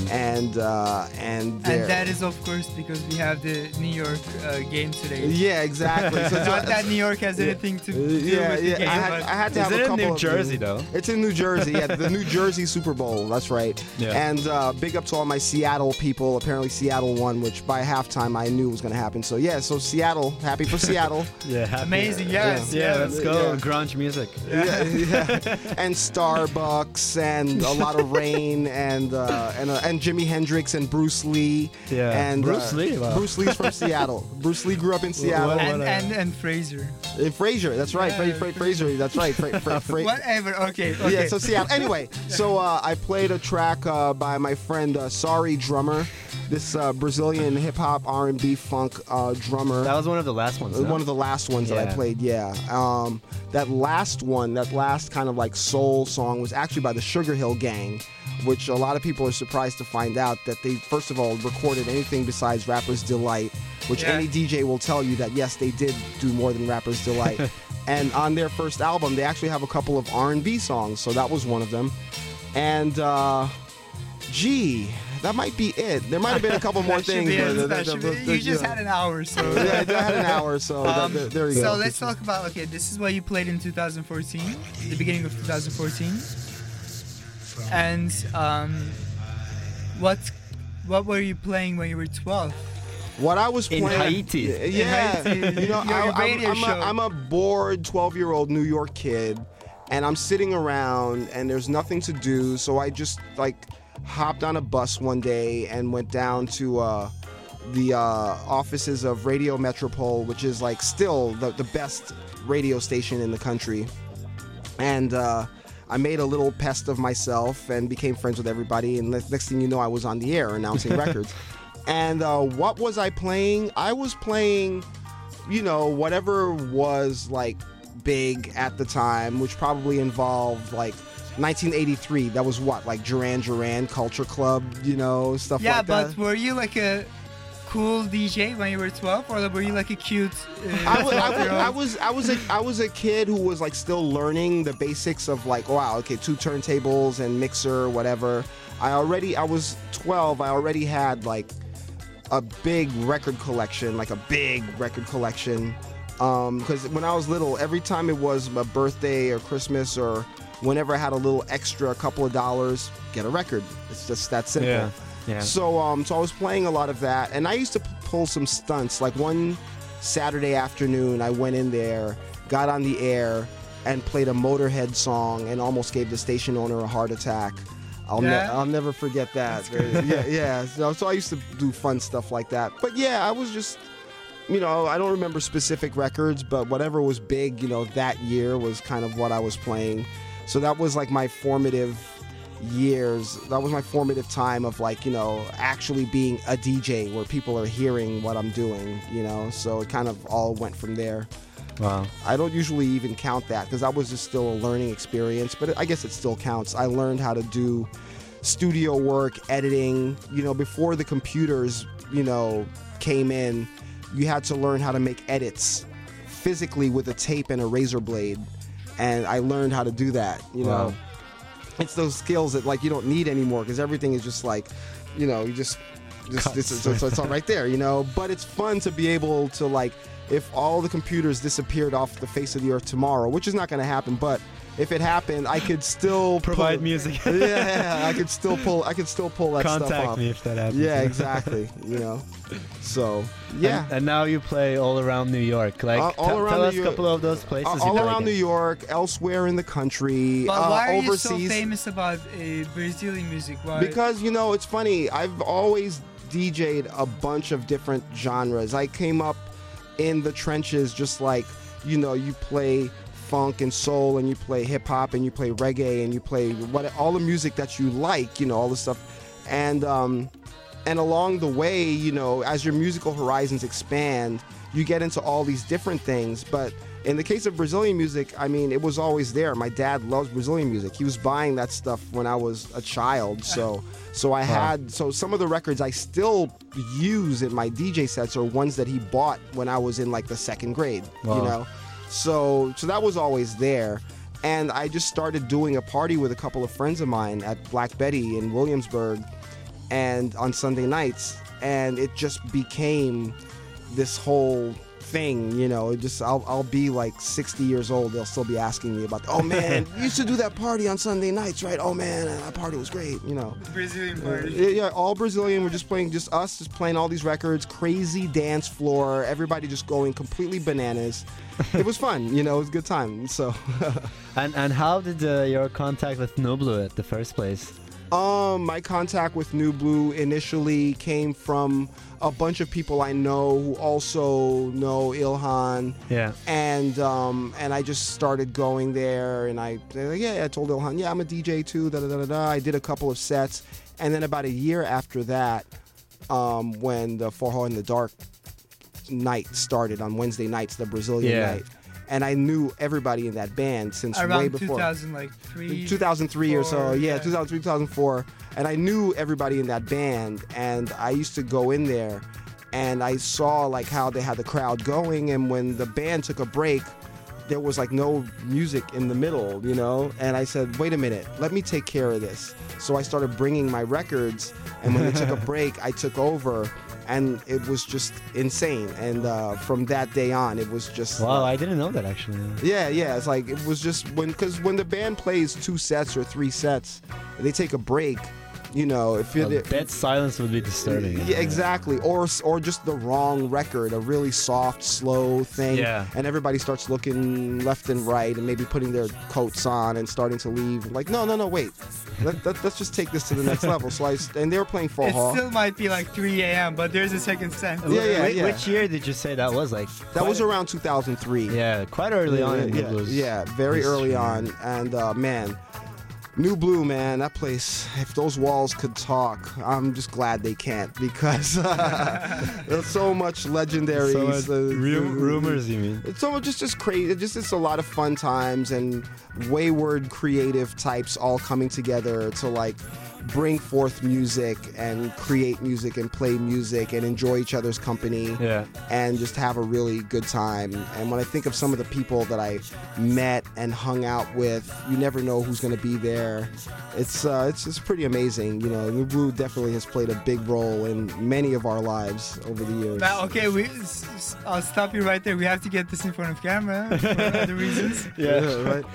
and uh, and there. And that is, of course, because we have the New York uh, game today. Yeah, exactly. So- Not that New York has anything to do yeah, with the yeah. game. I had, I had to Is have it a in couple New of- Jersey, though? It's in New Jersey. Yeah, the New Jersey Super Bowl. That's right. Yeah. And uh, big up to all my Seattle people. Apparently Seattle won, which by halftime I knew was going to happen. So yeah, so Seattle, happy for Seattle. Yeah, happy- Amazing, yes. Yeah, yes. let's go. Yeah. Grunge music. yeah, yeah. and Starbucks and a lot of rain and uh, and uh, and Jimi Hendrix and Bruce Lee. Yeah. and Bruce uh, Lee, wow. Bruce Lee's from Seattle. Bruce Lee grew up in Seattle. what- and, uh, and, and Frasier. In Frasier, that's right. Fra- Fra- Frasier, that's right. Fra- Fra- Fra- Whatever. Okay. okay. Yeah, so Seattle. Anyway, so uh, I played a track uh, by my friend uh, Sorry Drummer, this uh, Brazilian hip hop R&B funk uh, drummer. That was one of the last ones. One of the last ones that I played, yeah. Um, that last one, that last kind of like soul song was actually by the Sugarhill Gang. which a lot of people are surprised to find out that they first of all recorded anything besides Rapper's Delight, which Yeah. any DJ will tell you that yes, they did do more than Rapper's Delight. and on their first album, they actually have a couple of R&B songs, so that was one of them. And uh, gee, that might be it. There might have been a couple more things. but it. the- That the- should the- be- the- You just had an hour, so Yeah, I had an hour, so Um, that- there you so go. So let's talk about okay. This is what you played in 2014, the beginning of 2014, and um, what what were you playing when you were 12? What I was playing In playing, Haiti. Yeah, In. Haiti. you know, I, I'm, radio I'm, show. a, I'm a bored 12 year old New York kid, and I'm sitting around, and there's nothing to do, so I just like hopped on a bus one day and went down to uh, the uh, offices of Radio Metropole, which is like still the, the best radio station in the country, and. Uh, I made a little pest of myself and became friends with everybody. And next next thing you know, I was on the air announcing records. And uh, what was I playing? I was playing, you know, whatever was like big at the time, which probably involved like 1983. That was what, like Duran Duran Culture Club, you know, stuff like that. yeah, like but that. were you like a cool DJ when you were 12, or were you like a cute? Uh, I was, I, was, I was I was a I was a kid who was like still learning the basics of like wow okay two turntables and mixer whatever. I already I was 12. I already had like a big record collection, like a big record collection. Because when I was little, every time it was a birthday or Christmas or whenever I had a little extra, a couple of dollars, get a record. It's just that simple. Yeah, yeah. So um, so I was playing a lot of that, and I used to p- pull some stunts. Like one Saturday afternoon, I went in there, got on the air, and played a Motorhead song, and almost gave the station owner a heart attack. I'll, ne- Yeah? I'll never forget that. yeah, yeah. So, so I used to do fun stuff like that. But yeah, I was just, you know, I don't remember specific records, but whatever was big, you know, that year was kind of what I was playing. So that was like my formative years. That was my formative time of like, you know, actually being a DJ where people are hearing what I'm doing, you know. So it kind of all went from there. Wow. I don't usually even count that because that was just still a learning experience, but I guess it still counts. I learned how to do studio work, editing. You know, before the computers, you know, came in, you had to learn how to make edits physically with a tape and a razor blade, and I learned how to do that. You know, Wow. it's those skills that like you don't need anymore because everything is just like, you know, you just. Just, Cuts. this is, so, so it's all right there, you know. But it's fun to be able to like, if all the computers disappeared off the face of the earth tomorrow, which is not going to happen, but if it happened, I could still Provide pull- music. yeah, I could still pull. I could still pull that stuff Contact off. me if that happens. Yeah, exactly. you know, so yeah. And, and now you play all around New York. Like, Uh, all tell, around tell New us a York- couple of those places. Uh, you all around New. York, elsewhere in the country, But uh, why are you so famous about uh, Brazilian music? Why? Because you know, it's funny. I've always DJ'd a bunch of different genres. I came up in the trenches, just like you know, you play funk and soul, and you play hip hop, and you play reggae, and you play what all the music that you like. You know, all the stuff, and um, and along the way, you know, as your musical horizons expand, you get into all these different things. But in the case of Brazilian music, I mean, it was always there. My dad loves Brazilian music. He was buying that stuff when I was a child. So, so I had so some of the records I still use in my DJ sets are ones that he bought when I was in like the second grade. You know, so so that was always there. And I just started doing a party with a couple of friends of mine at Black Betty in Williamsburg and on Sunday nights and it just became this whole thing you know just I'll, I'll be like 60 years old they'll still be asking me about oh man you used to do that party on sunday nights right oh man that party was great you know Brazilian yeah, party. yeah, all Brazilian. We're just playing, just us, just playing all these records. Crazy dance floor. Everybody just going completely bananas. it was fun, you know. It was a good time. So, And and how did uh, your contact with Nublu at the first place? Um, my contact with Nublu initially came from a bunch of people I know who also know Ilhan. Yeah. and um, and I just started going there, and I like, yeah, I told Ilhan, yeah, I'm a DJ too. Da da da da. I did a couple of sets, and then about a year after that, um, when the Forró in the Dark night started on Wednesday nights, the Brazilian Yeah. night, and I knew everybody in that band since way before. 2000, like three. 2003 or so. Yeah, yeah. 2003, 2004. And I knew everybody in that band, and I used to go in there, and I saw like how they had the crowd going, and when the band took a break. There was like no music in the middle, you know? And I said, wait a minute, let me take care of this. So I started bringing my records, and when they took a break, I took over, and it was just insane. And uh, from that day on, it was just. Wow, I didn't know that actually. Yeah, yeah. It's like it was just when because when the band plays two sets or three sets, they take a break. You know, if A it, dead silence would be disturbing. yeah, exactly, or or just the wrong record, a really soft, slow thing, Yeah. and everybody starts looking left and right and maybe putting their coats on and starting to leave. Like, no, no, no, wait, Let, let, us just take this to the next level. So I s- and they were playing Fall It Hall. still might be like 3 a.m., but there's a second sense. Yeah, yeah, yeah. Which year did you say that was? Like That was around 2003. Yeah, quite early on in yeah. Yeah, very history. early on. And uh, man, Nublu, man, that place, if those walls could talk, I'm just glad they can't because uh, there's so much legendary So much uh, ru- rumors, you mean? It's so just just crazy. Just it's a lot of fun times and wayward creative types all coming together to like bring forth music and create music and play music and enjoy each other's company Yeah. and just have a really good time. And when I think of some of the people that I met and hung out with, you never know who's going to be there. It's uh, it's just pretty amazing. You know, Nublu definitely has played a big role in many of our lives over the years. Now, okay, we, s- s- I'll stop you right there. We have to get this in front of camera for other reasons. Yeah, right.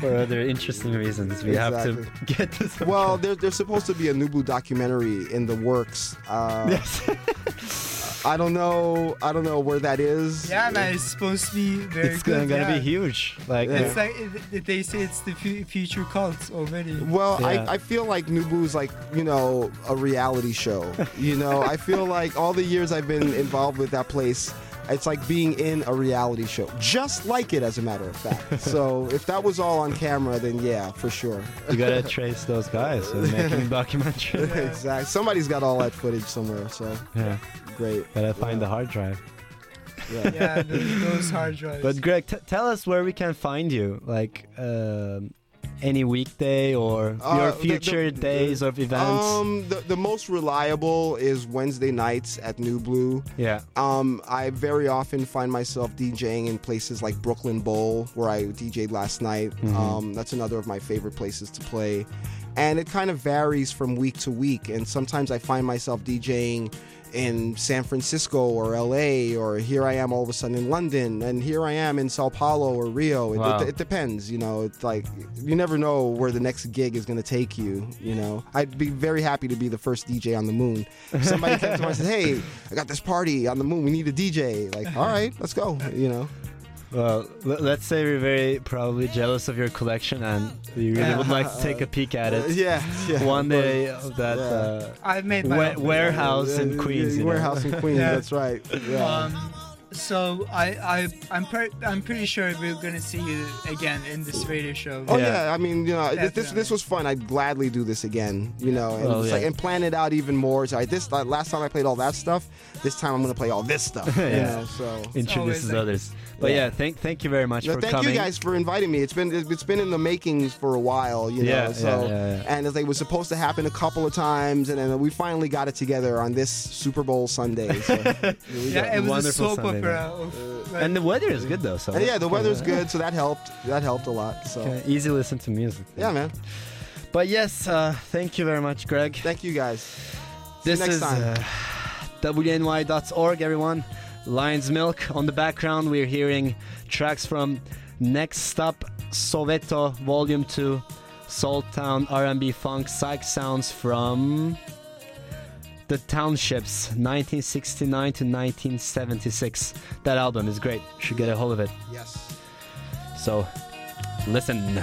For other interesting reasons, we have to get this. on Well, they're supposed to be a Nublu documentary in the works. Uh, Yes. I don't know. I don't know where that is. Yeah, man, it's supposed to be very it's good. gonna, gonna yeah. be huge. Like, It's like it, they say it's the fu- future cult already. Well, Yeah. I, I feel like Nublu is like, you know, a reality show. You know, I feel like all the years I've been involved with that place, it's like being in a reality show. Just like it, as a matter of fact. So if that was all on camera, then yeah, for sure. you gotta trace those guys who are making documentary. exactly. Somebody's got all that footage somewhere, so Yeah, great. gotta find the hard drive. Yeah. Yeah, those, those hard drives. But Greg, t- tell us where we can find you. Like um, any weekday or Uh, your the- the- future days of events. Um, the, the most reliable is Wednesday nights at Nublu. yeah. Um, I very often find myself DJing in places like Brooklyn Bowl, where I DJed last night. Mhm. Um, that's another of my favorite places to play. And it kind of varies from week to week. And sometimes I find myself DJing in San Francisco or LA, or here I am all of a sudden in London, and here I am in Sao Paulo or Rio. It, Wow. it, it depends, you know. It's like you never know where the next gig is going to take you, you know. I'd be very happy to be the first DJ on the moon. If somebody came to me and said, "Hey, I got this party on the moon. We need a DJ." Like, all right, let's go. You know. Well, l- let's say we're very probably jealous of your collection and we really Yeah. would like to take a peek at it. Uh, yeah, yeah. One day of that Yeah. uh, I've made my wa- warehouse in Queens. warehouse in Queens. That's right. Yeah. Um, so I I I'm per- I'm pretty sure we're gonna see you again in this radio show. Oh Yeah. yeah. I mean, you know, this, this this was fun. I'd gladly do this again. You know, and, Oh, yeah. like, and plan it out even more. So like, this last time I played all that stuff. This time I'm gonna play all this stuff. You Yeah. know, so. Introduces like- others. But Yeah. yeah, thank thank you very much No, for thank coming. you guys for inviting me. It's been it's been in the makings for a while, you know. Yeah, so yeah, yeah, yeah. and it's like, it was supposed to happen a couple of times, and then we finally got it together on this Super Bowl Sunday. So, here we go. Yeah, it was a Wonderful soap Sunday opera. night. Of, like, And the weather is good though, so And yeah, the weather's Yeah. good, so that helped. That helped a lot. So Okay, easy listen to music. yeah, man. But yes, uh, thank you very much, Greg. Thank you guys. See you This next is time. uh, WNYU.org, everyone. Lion's Milk. On the background, we're hearing tracks from Next Stop, Soweto Volume 2, Soul Town, R&B Funk, Psych Sounds from The Townships, 1969 to 1976. That album is great. Should get a hold of it. Yes. So, listen.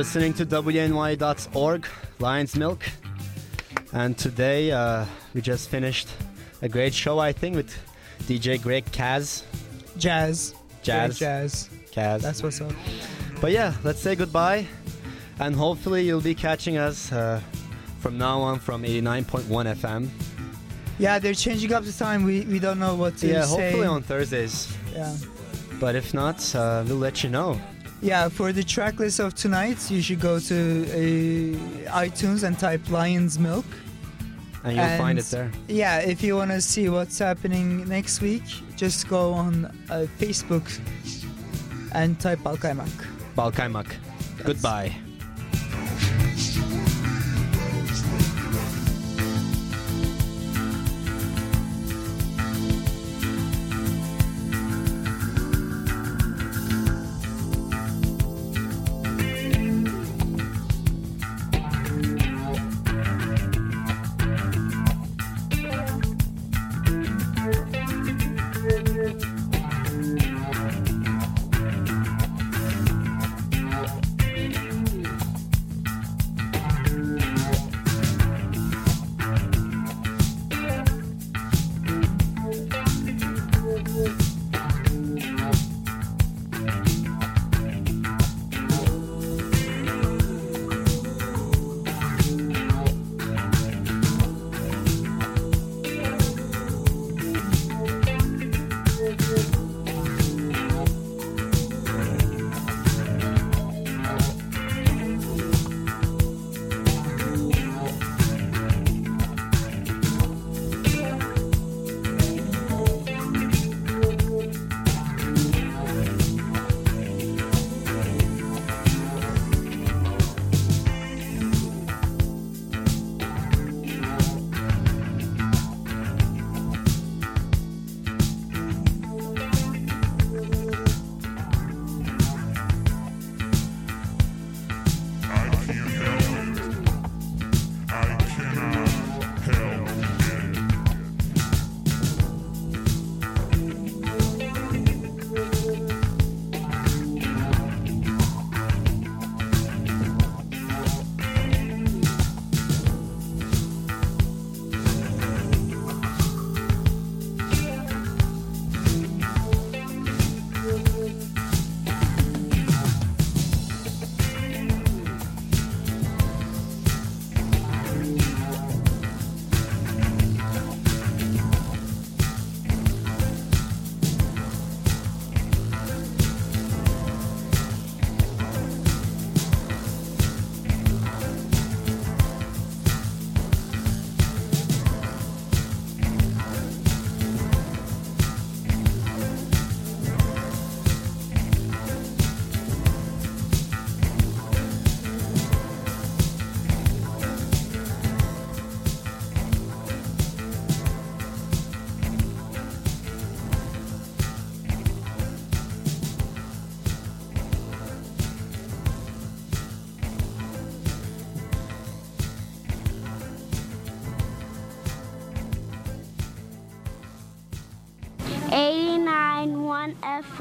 Listening to WNYU.org, Lion's Milk. And today uh, we just finished a great show, I think, with DJ Greg Caz. Jazz. Jazz. Great jazz. Caz. That's what's up. But yeah, let's say goodbye. And hopefully you'll be catching us uh, from now on from 89.1 FM. Yeah, they're changing up the time. We we don't know what to yeah, say. hopefully on Thursdays. Yeah. But if not, uh, we'll let you know. Yeah, for the track list of tonight, you should go to uh, iTunes and type Lion's Milk. And you'll find it there. Yeah, if you want to see what's happening next week, just go on uh, Facebook and type Balkaymak. Balkaymak. Goodbye.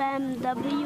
Eighty-nine-one